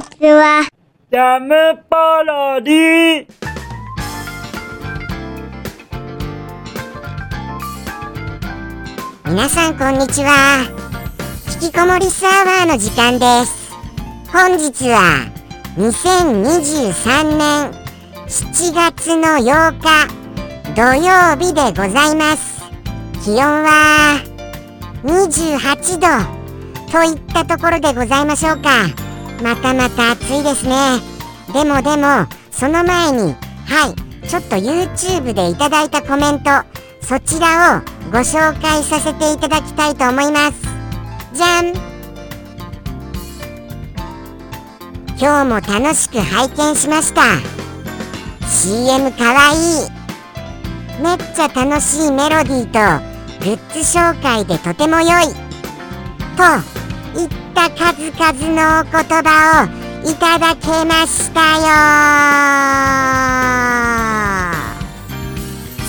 ちは。ジャムパロディ。皆さんこんにちは。引きこもりスアワーの時間です。本日は2023年7月の8日土曜日でございます。気温は28度といったところでございましょうかまたまた暑いですね。でもでもその前にはいちょっと YouTube でいただいたコメントそちらをご紹介させていただきたいと思います。じゃん。今日も楽しく拝見しました。CM かわいい。めっちゃ楽しいメロディーとグッズ紹介でとても良い。といっ数々のお言葉をいただけましたよ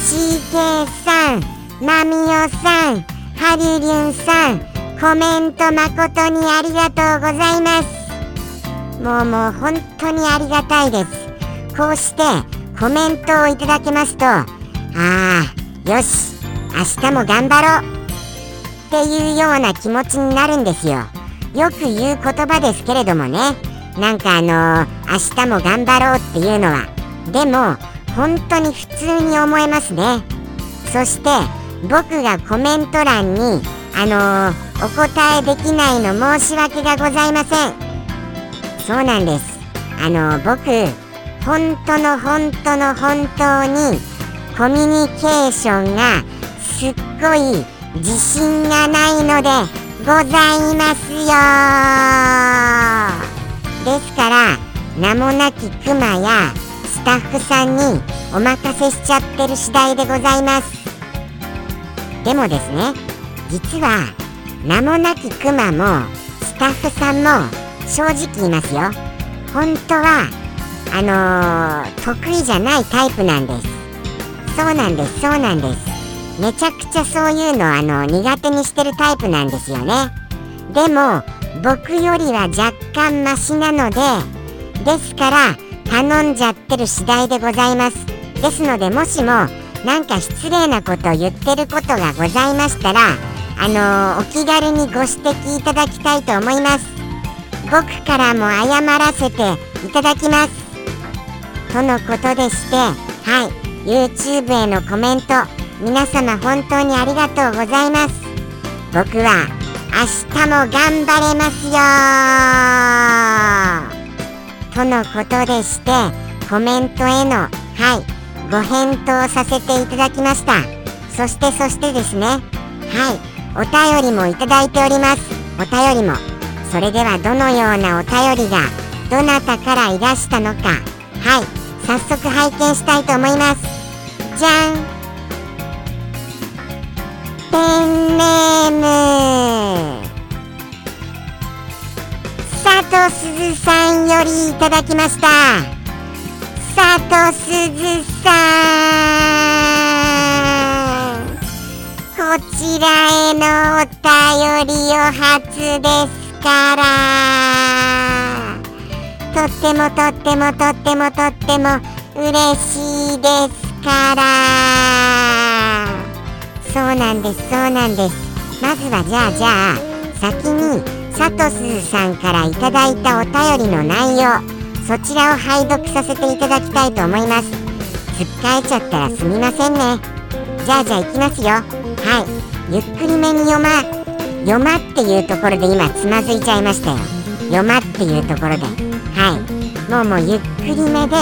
CK さんマミオさんハリリュンさんコメント誠にありがとうございます。もうもう本当にありがたいです。こうしてコメントをいただけますとああよし明日も頑張ろうっていうような気持ちになるんですよ。よく言う言葉ですけれどもね。なんかあのー、明日も頑張ろうっていうのは。でも本当に普通に思えますね。そして僕がコメント欄にあのー、お答えできないの申し訳がございません。そうなんです。あのー、僕本当の本当の本当にコミュニケーションがすっごい自信がないのでございますよですから名もなきクマやスタッフさんにお任せしちゃってる次第でございます。でもですね実は名もなきクマもスタッフさんも正直言いますよ。本当はあのー、得意じゃないタイプなんです。そうなんですそうなんです。めちゃくちゃそういうのあの苦手にしてるタイプなんですよね。でも僕よりは若干マシなのでですから頼んじゃってる次第でございます。ですのでもしも何か失礼なことを言ってることがございましたらあのー、お気軽にご指摘いただきたいと思います。僕からも謝らせていただきます。とのことでしてはい。YouTube へのコメント皆様本当にありがとうございます。僕は明日も頑張れますよとのことでしてコメントへのはいご返答させていただきました。そしてそしてですねはいお便りもいただいております。お便りも。それではどのようなお便りがどなたからいらしたのか。はい早速拝見したいと思います。じゃん。ペンネーム。佐藤すずさんよりいただきました。佐藤すずさん。こちらへのお便りを初ですから。とってもとってもとってもとっても嬉しいですから。そうなんですそうなんです。まずはじゃあじゃあ先に佐藤すずさんからいただいたお便りの内容そちらを拝読させていただきたいと思います。つっかえちゃったらすみませんね。じゃあじゃあ行きますよ。はい。ゆっくりめに読ま読まっていうところで今つまずいちゃいましたよ。読まっていうところで。はい。もうもうゆっくりめで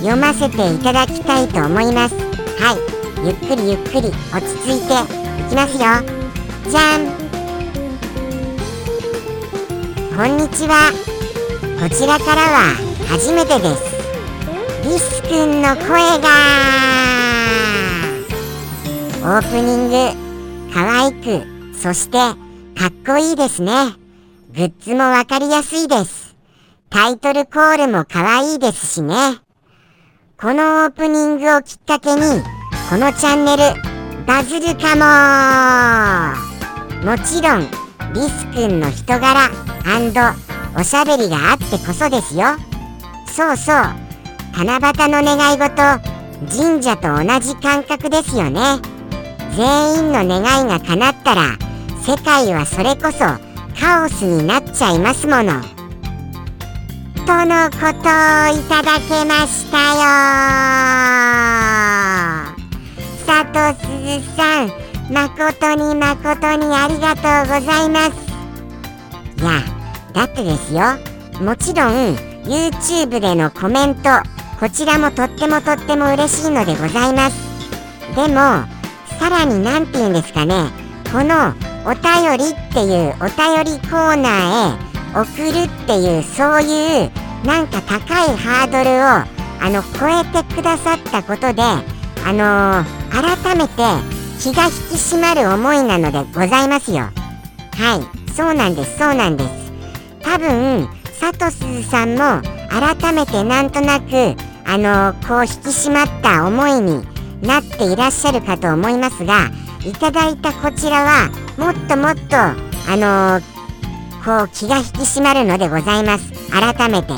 読ませていただきたいと思います。はい。ゆっくりゆっくり落ち着いていきますよ。じゃん。こんにちは。こちらからは初めてです。リスくんの声が。オープニング可愛くそしてかっこいいですね。グッズもわかりやすいです。タイトルコールも可愛いですしね。このオープニングをきっかけにこのチャンネルバズるかも。もちろんリスくんの人柄おしゃべりがあってこそですよ。そうそう七夕の願い事神社と同じ感覚ですよね。全員の願いが叶ったら世界はそれこそカオスになっちゃいますもの。とのことをいただけましたよ。佐藤すずさん。誠に誠にありがとうございます。いやだってですよ。もちろん YouTube でのコメントこちらもとってもとっても嬉しいのでございます。でもさらに何て言うんですかね。このお便りっていうお便りコーナーへ送るっていうそういうなんか高いハードルをあの超えてくださったことであのー、改めて気が引き締まる思いなのでございますよ。はいそうなんですそうなんです。多分サトスさんも改めてなんとなくあのー、こう引き締まった思いになっていらっしゃるかと思いますがいただいたこちらはもっともっとあのー、こう気が引き締まるのでございます。改めて。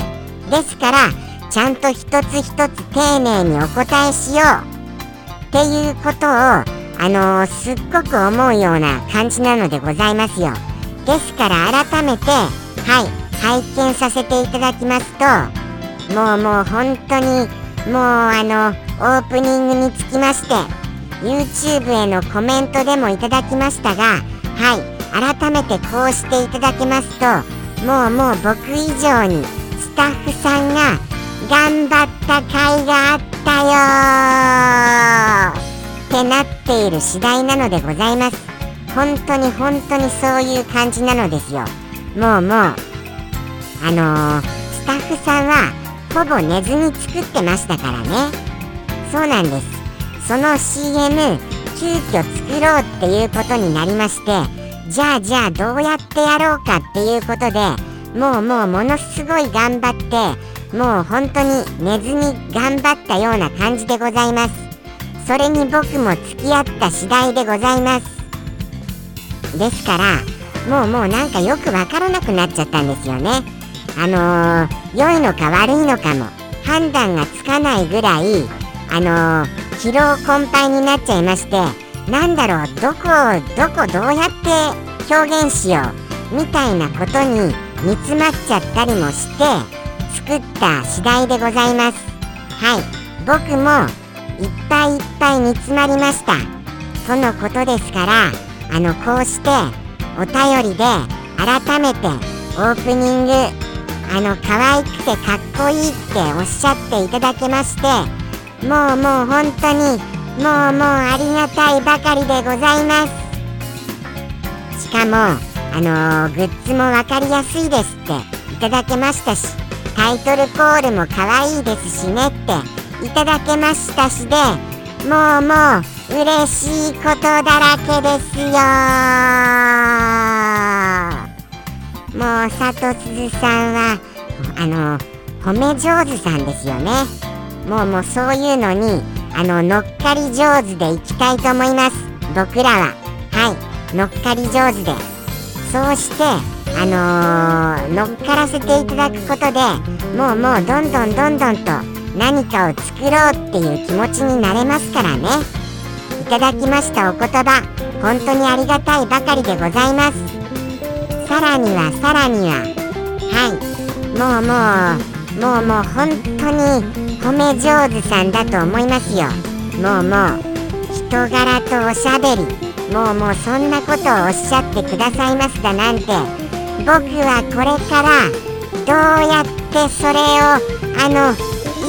ですからちゃんと一つ一つ丁寧にお答えしよう。っていうことをあのー、すっごく思うような感じなのでございますよ。ですから改めてはい拝見させていただきますともうもう本当にもうあのオープニングにつきまして YouTube へのコメントでもいただきましたがはい改めてこうしていただけますともうもう僕以上にスタッフさんが頑張った甲斐があってたよってなっている次第なのでございます。本当に本当にそういう感じなのですよ。もうもうあのー、スタッフさんはほぼ寝ずに作ってましたからね。そうなんです。その CM 急遽作ろうっていうことになりましてじゃあじゃあどうやってやろうかっていうことでもうもうものすごい頑張ってもう本当に寝ずに頑張ったような感じでございます。それに僕も付き合った次第でございます。ですからもうもうなんかよくわからなくなっちゃったんですよね。あのー、良いのか悪いのかも判断がつかないぐらいあのー疲労困憊になっちゃいましてなんだろうどこどこどうやって表現しようみたいなことに煮詰まっちゃったりもして作った次第でございます。はい。僕もいっぱいいっぱい煮詰まりました。とのことですからあのこうしてお便りで改めてオープニングあの可愛くてかっこいいっておっしゃっていただけましてもうもう本当にもうもうありがたいばかりでございます。しかもあのー、グッズも分かりやすいですっていただけましたしタイトルコールも可愛いですしねっていただけましたしでもうもう嬉しいことだらけですよ。もう佐藤鈴さんはあの褒め上手さんですよね。もうもうそういうのにあの乗っかり上手でいきたいと思います。僕らは。はい。乗っかり上手で。そうしてあのー、乗っからせていただくことでもうもうどんどんどんどんと何かを作ろうっていう気持ちになれますからね。いただきましたお言葉本当にありがたいばかりでございます。さらにはさらにははい。もうもうもうもう本当に褒め上手さんだと思いますよ。もうもう人柄とおしゃべりもうもうそんなことをおっしゃってくださいますだなんて。僕はこれからどうやってそれをあの維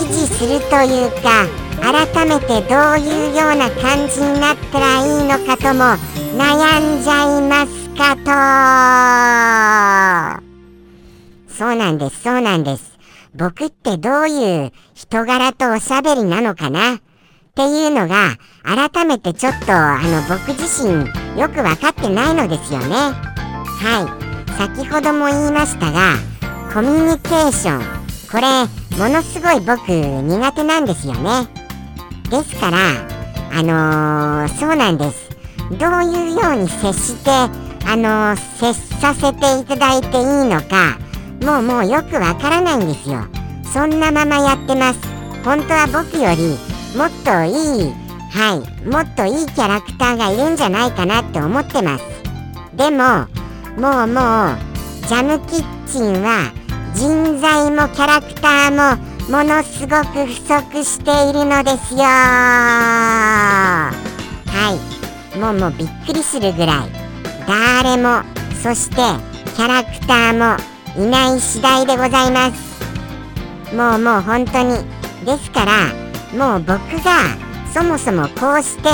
持するというか改めてどういうような感じになったらいいのかとも悩んじゃいますかと。そうなんですそうなんです。僕ってどういう人柄とおしゃべりなのかな？っていうのが改めてちょっとあの僕自身よく分かってないのですよね。はい。先ほども言いましたがコミュニケーションこれものすごい僕苦手なんですよね。ですからあのー、そうなんです。どういうように接してあのー、接させていただいていいのかもうもうよくわからないんですよ。そんなままやってます。本当は僕よりもっといいはいもっといいキャラクターがいるんじゃないかなって思ってます。でももうもうジャムキッチンは人材もキャラクターもものすごく不足しているのですよ。はい。もうもうびっくりするぐらい誰もそしてキャラクターもいない次第でございます。もうもう本当にですからもう僕がそもそもこうして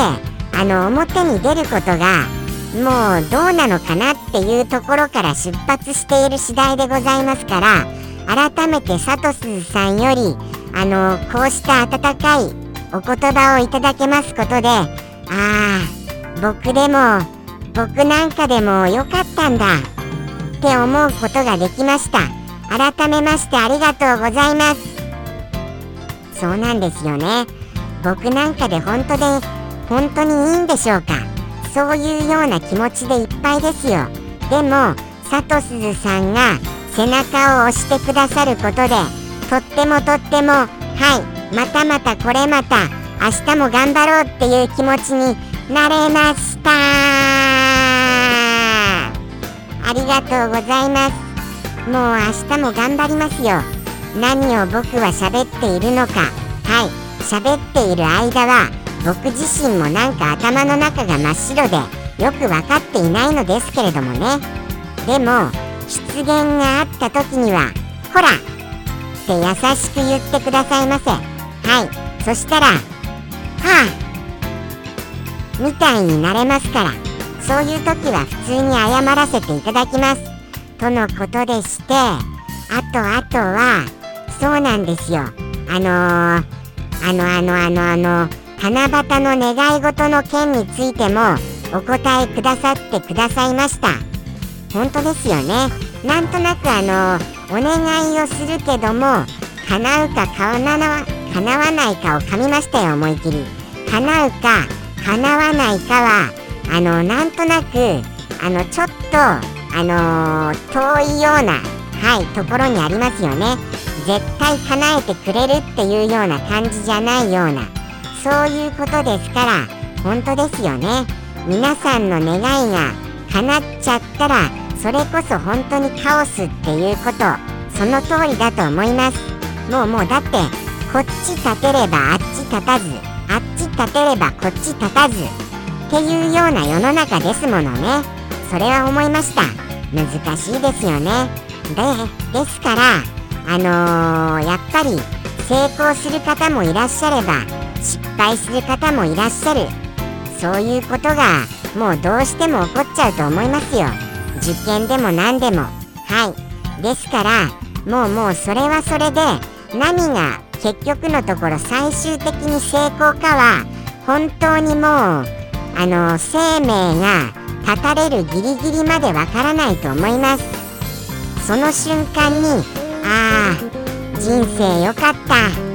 あの表に出ることがもうどうなのかなっていうところから出発している次第でございますから改めて佐藤鈴さんよりあのこうした温かいお言葉をいただけますことでああ僕でも僕なんかでもよかったんだって思うことができました。改めましてありがとうございます。そうなんですよね。僕なんかで本当で本当にいいんでしょうか。そういうような気持ちでいっぱいですよ。でも佐藤鈴さんが背中を押してくださることでとってもとってもはいまたまたこれまた明日も頑張ろうっていう気持ちになれました。ありがとうございます。もう明日も頑張りますよ。何を僕は喋っているのか。はい喋っている間は僕自身もなんか頭の中が真っ白でよく分かっていないのですけれどもね。でも出現があった時には「ほら!」って優しく言ってくださいませ。はい。そしたら「はあ」みたいになれますから。そういう時は普通に謝らせていただきます。とのことでしてあとあとはそうなんですよ。あのー、あのあのあのあの七夕の願い事の件についてもお答えくださってくださいました。本当ですよね。なんとなくあのお願いをするけども叶うか叶わ叶わないかを噛みましたよ思い切り。叶うか叶わないかはあのなんとなくあのちょっとあのー、遠いようなはいところにありますよね。絶対叶えてくれるっていうような感じじゃないような。そういうことですから本当ですよね。皆さんの願いが叶っちゃったらそれこそ本当にカオスっていうことその通りだと思います。もうもうだってこっち立てればあっち立たずあっち立てればこっち立たずっていうような世の中ですものね。それは思いました。難しいですよね。でですからあのー、やっぱり成功する方もいらっしゃれば失敗する方もいらっしゃる。そういうことがもうどうしても起こっちゃうと思いますよ。受験でも何でも。はい。ですからもうもうそれはそれで何が結局のところ最終的に成功かは本当にもうあの生命が絶たれるギリギリまでわからないと思います。その瞬間にああ人生よかった。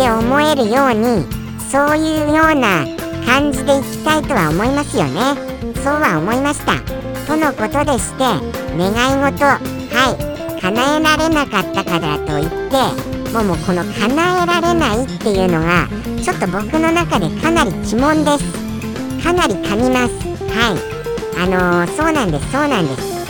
って思えるようにそういうような感じでいきたいとは思いますよね。そうは思いました。とのことでして願い事はい叶えられなかったからといってもうもうこの叶えられないっていうのがちょっと僕の中でかなり鬼門です。かなり噛みます。はい。あのー、そうなんですそうなんです。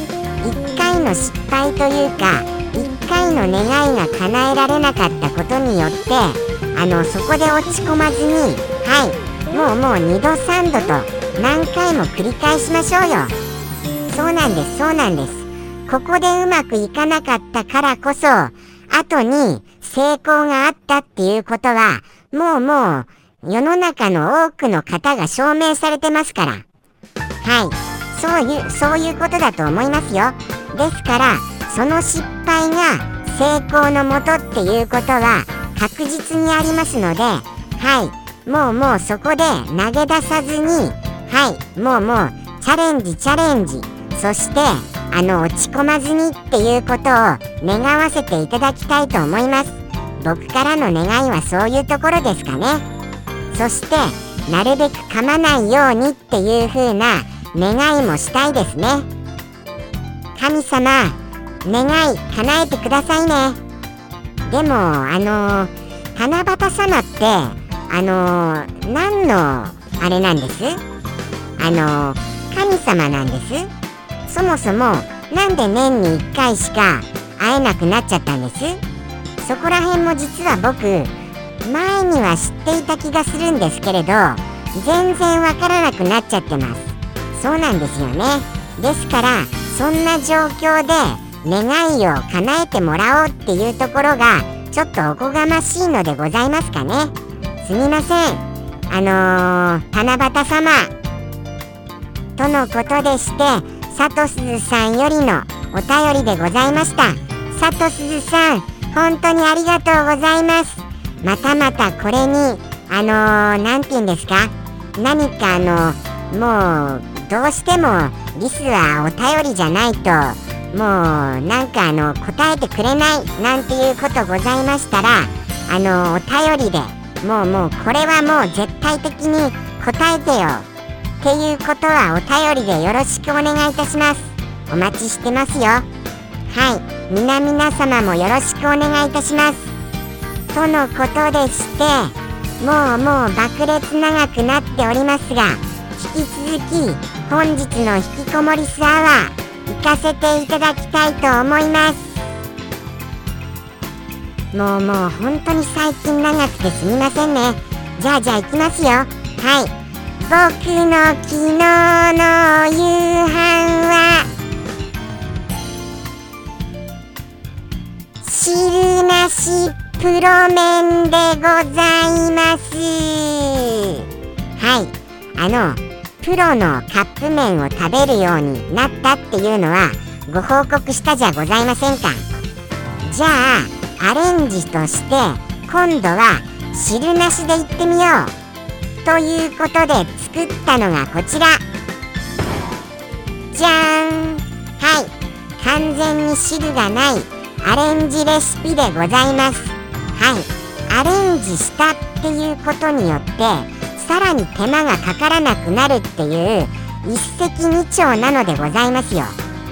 1回の失敗というか1回の願いが叶えられなかったことによってあのそこで落ち込まずにはいもうもう2度3度と何回も繰り返しましょうよ。そうなんですそうなんです。ここでうまくいかなかったからこそ後に成功があったっていうことはもうもう世の中の多くの方が証明されてますから。はい。そういうそういうことだと思いますよ。ですからその失敗が成功のもとっていうことは確実にありますのではい。もうもうそこで投げ出さずにはい。もうもうチャレンジチャレンジ。そしてあの落ち込まずにっていうことを願わせていただきたいと思います。僕からの願いはそういうところですかね。そしてなるべく噛まないようにっていう風な願いもしたいですね。神様願い叶えてくださいね。でもあの七夕様ってあの何のあれなんです？あの神様なんです？そもそもなんで年に1回しか会えなくなっちゃったんです？そこら辺も実は僕前には知っていた気がするんですけれど全然わからなくなっちゃってます。そうなんですよね。ですからそんな状況で願いを叶えてもらおうっていうところがちょっとおこがましいのでございますかね。すみません。あのー、七夕様。とのことでして佐藤鈴さんよりのお便りでございました。佐藤鈴さん本当にありがとうございます。またまたこれにあの何、ー、て言うんですか？何かあのもうどうしてもリスはお便りじゃないともうなんかあの答えてくれないなんていうことございましたらあのお便りでもうもうこれはもう絶対的に答えてよっていうことはお便りでよろしくお願いいたします。お待ちしてますよ。はい。皆々様もよろしくお願いいたします。とのことでしてもうもう爆裂長くなっておりますが引き続き本日の引きこもりスアワー行かせていただきたいと思います。もうもう本当に最近長くてすみませんね。じゃあじゃあ行きますよ。はい。僕の昨日の夕飯は汁なしプロ麺でございます。はい。あのプロのカップ麺を食べるようになったっていうのはご報告したじゃございませんか。じゃあアレンジとして今度は汁なしでいってみようということで作ったのがこちら。じゃーん。はい。完全に汁がないアレンジレシピでございます。はい。アレンジしたっていうことによってさらに手間がかからなくなるっていう一石二鳥なのでございますよ。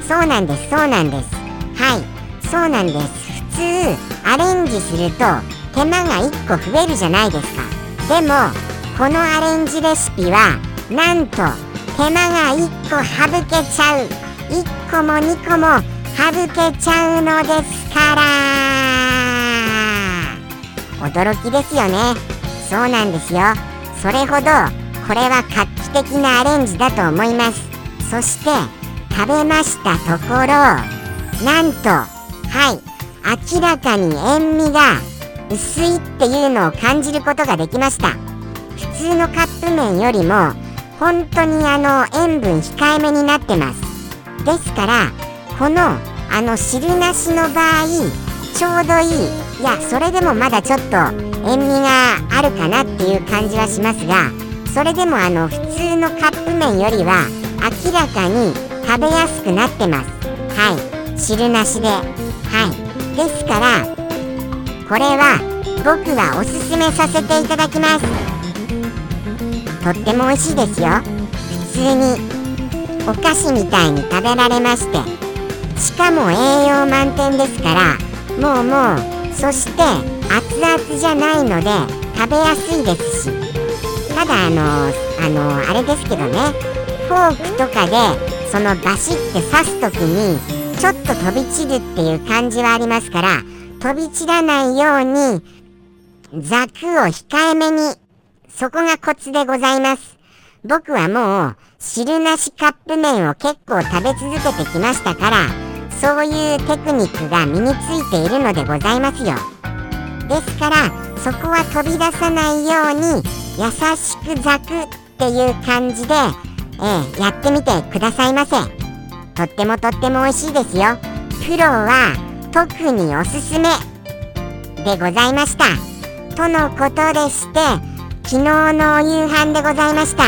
そうなんですそうなんです。はい。そうなんです。普通アレンジすると手間が1個増えるじゃないですか。でもこのアレンジレシピはなんと手間が1個省けちゃう。1個も2個も省けちゃうのですから。驚きですよね。そうなんですよ。それほどこれは画期的なアレンジだと思います。そして食べましたところなんとはい明らかに塩味が薄いっていうのを感じることができました。普通のカップ麺よりも本当にあの塩分控えめになってます。ですからこのあの汁なしの場合ちょうどいいいやそれでもまだちょっと塩味があるかなっていう感じはしますがそれでもあの普通のカップ麺よりは明らかに食べやすくなってます。はい。汁なしで。はい。ですからこれは僕はおすすめさせていただきます。とっても美味しいですよ。普通にお菓子みたいに食べられまして。しかも栄養満点ですからもうもうそして熱々じゃないので食べやすいですし。ただあのあのあれですけどね。フォークとかでそのバシッて刺す時にちょっと飛び散るっていう感じはありますから飛び散らないようにザクを控えめにそこがコツでございます。僕はもう汁なしカップ麺を結構食べ続けてきましたからそういうテクニックが身についているのでございますよ。ですからそこは飛び出さないように優しくザクっていう感じで、えー、やってみてくださいませ。とってもとっても美味しいですよ。プロは特におすすめでございました。とのことでして昨日のお夕飯でございました。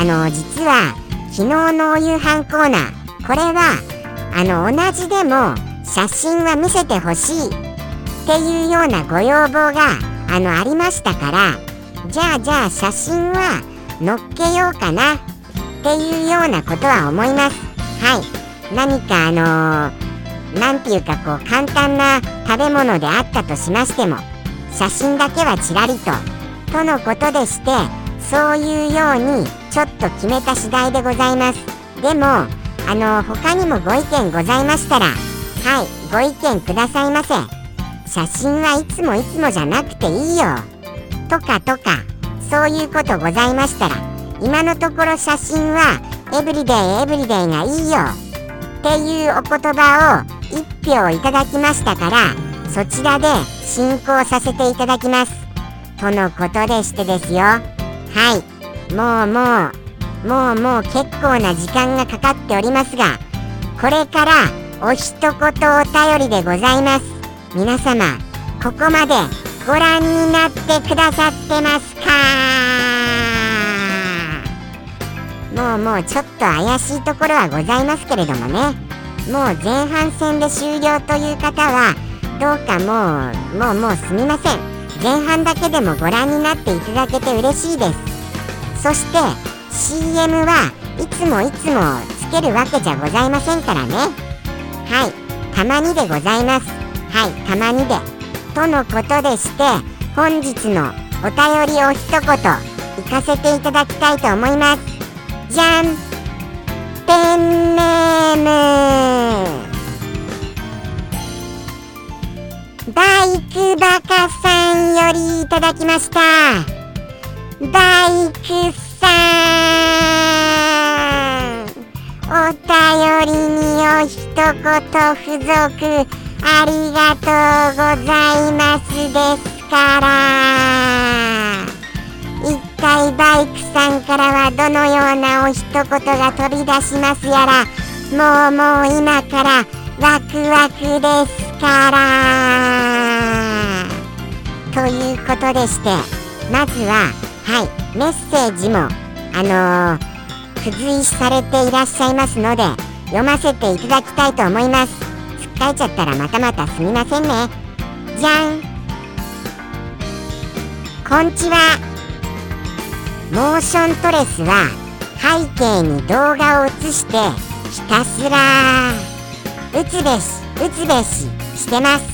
あの実は昨日のお夕飯コーナーこれはあの同じでも写真は見せてほしいっていうようなご要望があのありましたからじゃあじゃあ写真は載っけようかなっていうようなことは思います。はい。何かあのー、ていうかこう簡単な食べ物であったとしましても写真だけはちらりととのことでしてそういうようにちょっと決めた次第でございます。でもあの他にもご意見ございましたらはいご意見くださいませ。写真はいつもいつもじゃなくていいよ。とかとかそういうことございましたら今のところ写真はエブリデイエブリデイがいいよ。っていうお言葉を1票いただきましたからそちらで進行させていただきます。とのことでしてですよ。はいもうもうもうもう結構な時間がかかっておりますがこれからお一言お便りでございます。皆様ここまでご覧になってくださってますか？もうもうちょっと怪しいところはございますけれどもね。もう前半戦で終了という方はどうかもうもうもうすみません。前半だけでもご覧になっていただけて嬉しいです。そして CM はいつもいつもつけるわけじゃございませんからね。はい。たまにでございます。はい。たまにで。とのことでして本日のお便りを一言行かせていただきたいと思います。じゃん。ペンネーム。バイクバカさんよりいただきました。バイクさん。お便りにお一言付属。ありがとうございますですから。一体バイクさんからはどのようなお一言が飛び出しますやら。もうもう今からワクワクですから。ということでしてまずははい。メッセージもあのー、付随されていらっしゃいますので読ませていただきたいと思います。つっかえちゃったらまたまたすみませんね。じゃん。こんちは。モーショントレスは背景に動画を映してひたすら打つべし打つべししてます。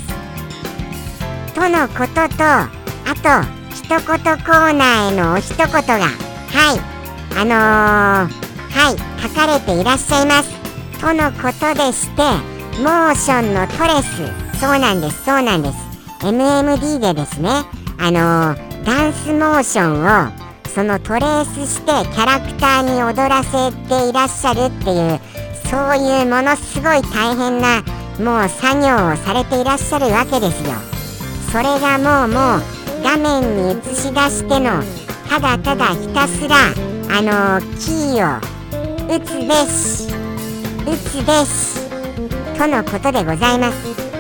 とのこととあと言コーナーへのお一言がはいあのー、はい書かれていらっしゃいます。とのことでしてモーションのトレス。そうなんです。そうなんです。MMD でですねあのー、ダンスモーションをそのトレースしてキャラクターに踊らせていらっしゃるっていうそういうものすごい大変なもう作業をされていらっしゃるわけですよ。それがもうもう画面に映し出してのただただひたすらあのキーを打つべし打つべしとのことでございます。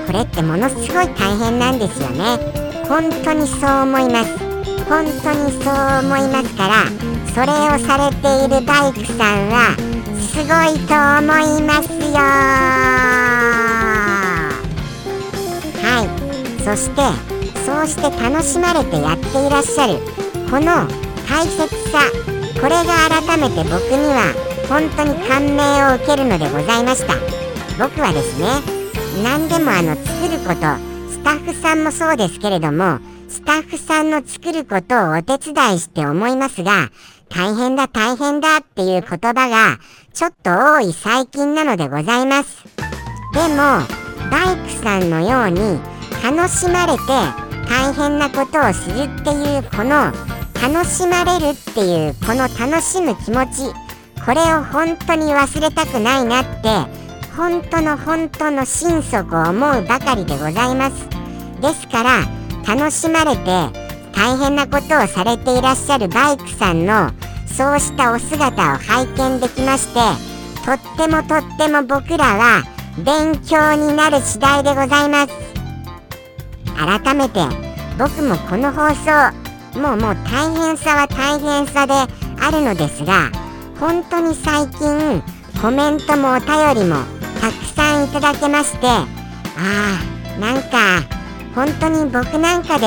これってものすごい大変なんですよね。本当にそう思います。本当にそう思いますからそれをされているバイクさんはすごいと思いますよ。はい。そしてそうして楽しまれてやっていらっしゃる。この大切さ。これが改めて僕には本当に感銘を受けるのでございました。僕はですね何でもあの作ることスタッフさんもそうですけれどもスタッフさんの作ることをお手伝いして思いますが、大変だ大変だっていう言葉がちょっと多い最近なのでございます。でも、バイクさんのように楽しまれて大変なことをするっていうこの楽しまれるっていうこの楽しむ気持ちこれを本当に忘れたくないなって本当の本当の心底思うばかりでございますですから楽しまれて大変なことをされていらっしゃるバイクさんのそうしたお姿を拝見できましてとってもとっても僕らは勉強になる次第でございます。改めて僕もこの放送もうもう大変さは大変さであるのですが本当に最近コメントもお便りもたくさんいただけましてああなんか本当に僕なんかで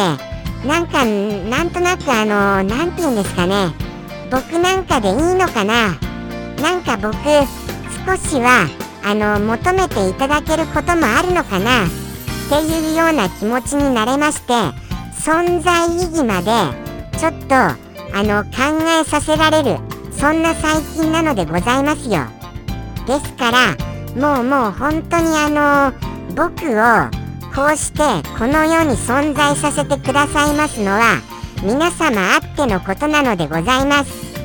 なんかなんとなくあの何て言うんですかね。僕なんかでいいのかな。なんか僕少しはあの求めていただけることもあるのかな。っていうような気持ちになれまして存在意義までちょっとあの考えさせられるそんな最近なのでございますよ。ですからもうもう本当にあの僕をこうしてこの世に存在させてくださいますのは皆様あってのことなのでございます。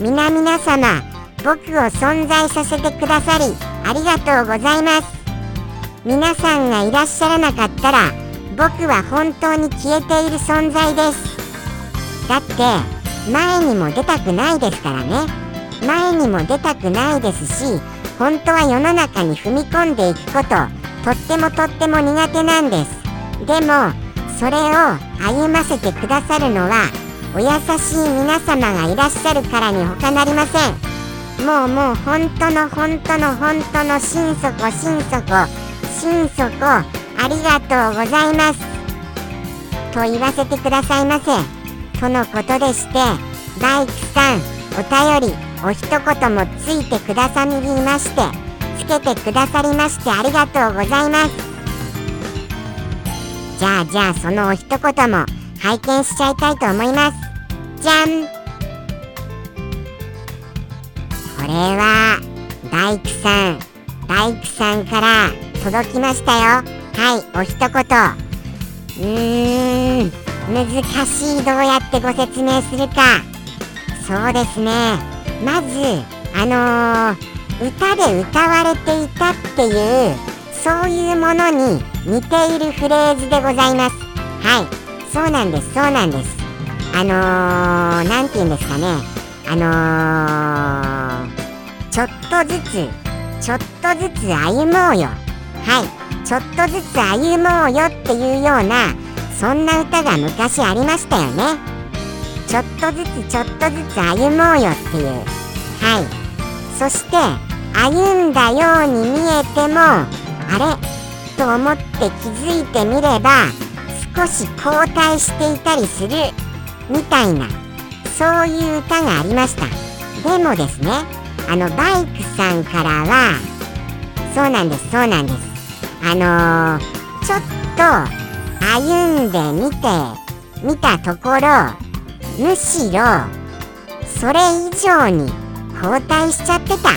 皆々様僕を存在させてくださりありがとうございます。皆さんがいらっしゃらなかったら僕は本当に消えている存在です。だって前にも出たくないですからね。前にも出たくないですし本当は世の中に踏み込んでいくこととってもとっても苦手なんです。でもそれを歩ませてくださるのはお優しい皆様がいらっしゃるからに他なりません。もうもう本当の本当の本当の心底心底心底ありがとうございますと言わせてくださいませとのことでして大工さんお便りお一言もついてくださりましてつけてくださりましてありがとうございますじゃあじゃあそのお一言も拝見しちゃいたいと思いますじゃんこれは大工さん大工さんから届きましたよ。はいお一言。うーん。難しいどうやってご説明するか。そうですね。まずあのー、歌で歌われていたっていうそういうものに似ているフレーズでございます。はいそうなんですそうなんです。あのー、なんて言うんですかね。あのー、ちょっとずつちょっとずつ歩もうよはい。ちょっとずつ歩もうよっていうようなそんな歌が昔ありましたよね。ちょっとずつちょっとずつ歩もうよっていう。はい。そして歩んだように見えてもあれ？と思って気づいてみれば少し後退していたりするみたいなそういう歌がありました。でもですねあのバイクさんからはそうなんですそうなんです。あのー、ちょっと歩んでみてみたところむしろそれ以上に後退しちゃってた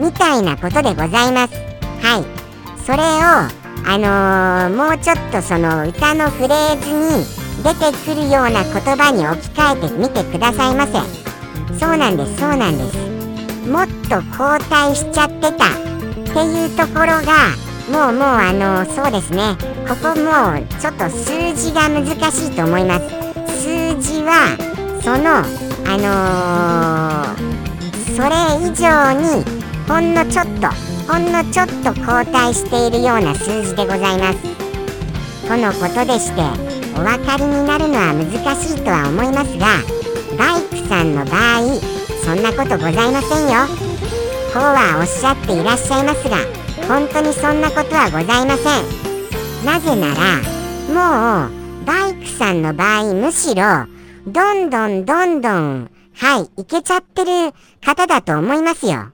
みたいなことでございます。はい。それをあのー、もうちょっとその歌のフレーズに出てくるような言葉に置き換えてみてくださいませ。そうなんですそうなんです。もっと後退しちゃってたっていうところがもうもうあの、そうですね。ここもうちょっと数字が難しいと思います。数字はそのあのー、それ以上にほんのちょっとほんのちょっと後退しているような数字でございます。とのことでしてお分かりになるのは難しいとは思いますがバイクさんの場合そんなことございませんよ。こうはおっしゃっていらっしゃいますが本当にそんなことはございません。なぜならもうバイクさんの場合むしろどんどんどんどんはいいけちゃってる方だと思いますよ。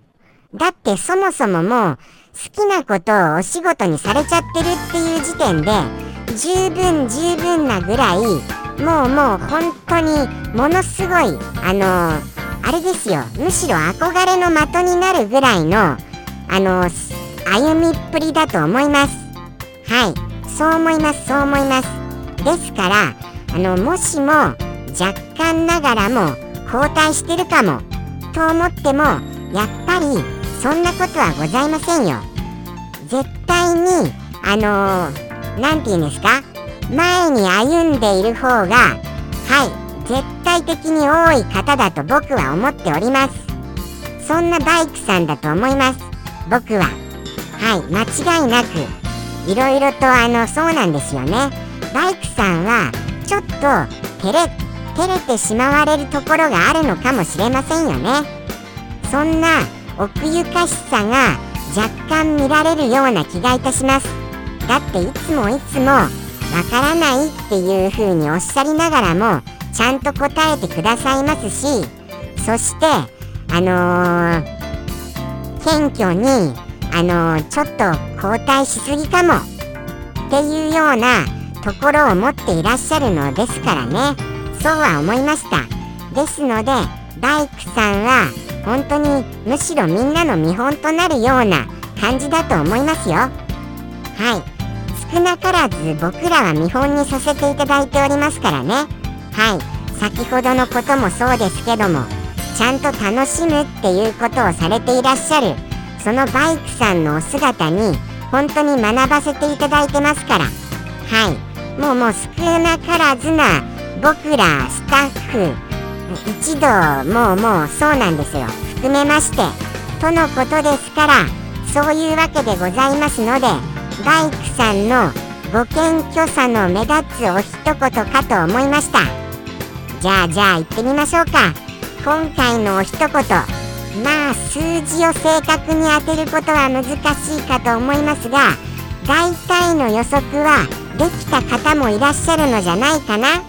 だってそもそももう好きなことをお仕事にされちゃってるっていう時点で十分十分なぐらいもうもう本当にものすごいあのー、あれですよ。むしろ憧れの的になるぐらいのあのー、歩みっぷりだと思います。はい。そう思いますそう思います。ですからあのもしも若干ながらも後退してるかもと思ってもやっぱりそんなことはございませんよ。絶対にあの何、ー、て言うんですか？前に歩んでいる方がはい絶対的に多い方だと僕は思っております。そんなバイクさんだと思います。僕は。はい間違いなくいろいろとあのそうなんですよね。バイクさんはちょっと照れ照れてしまわれるところがあるのかもしれませんよね。そんな奥ゆかしさが若干見られるような気がいたします。だっていつもいつもわからないっていう風におっしゃりながらもちゃんと答えてくださいますしそしてあのー、謙虚にあのー、ちょっと後退しすぎかも。っていうようなところを持っていらっしゃるのですからね。そうは思いました。ですので大工さんは本当にむしろみんなの見本となるような感じだと思いますよ。はい。少なからず僕らは見本にさせていただいておりますからね。はい。先ほどのこともそうですけどもちゃんと楽しむっていうことをされていらっしゃるそのバイクさんのお姿に本当に学ばせていただいてますから。はい。もうもう少なからずな僕らスタッフ一同もうもうそうなんですよ。含めましてとのことですからそういうわけでございますのでバイクさんのご謙虚さの目立つお一言かと思いました。じゃあじゃあ行ってみましょうか。今回のお一言。まあ数字を正確に当てることは難しいかと思いますが大体の予測はできた方もいらっしゃるのじゃないかなっ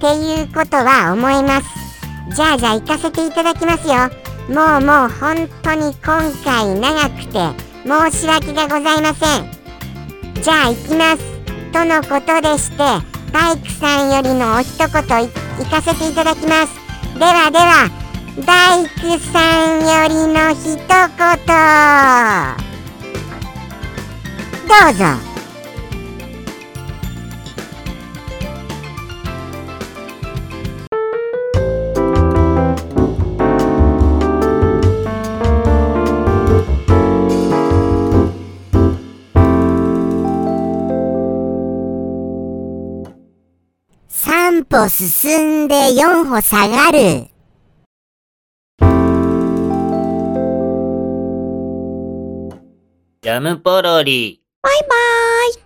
ていうことは思います。じゃあじゃあ行かせていただきますよ。もうもう本当に今回長くて申し訳がございません。じゃあ行きます。とのことでしてバイクさんよりのお一言行かせていただきます。ではではバイクさんよりの一言どうぞ3歩進んで4歩下がる。ジャムポロリ。バイバーイ。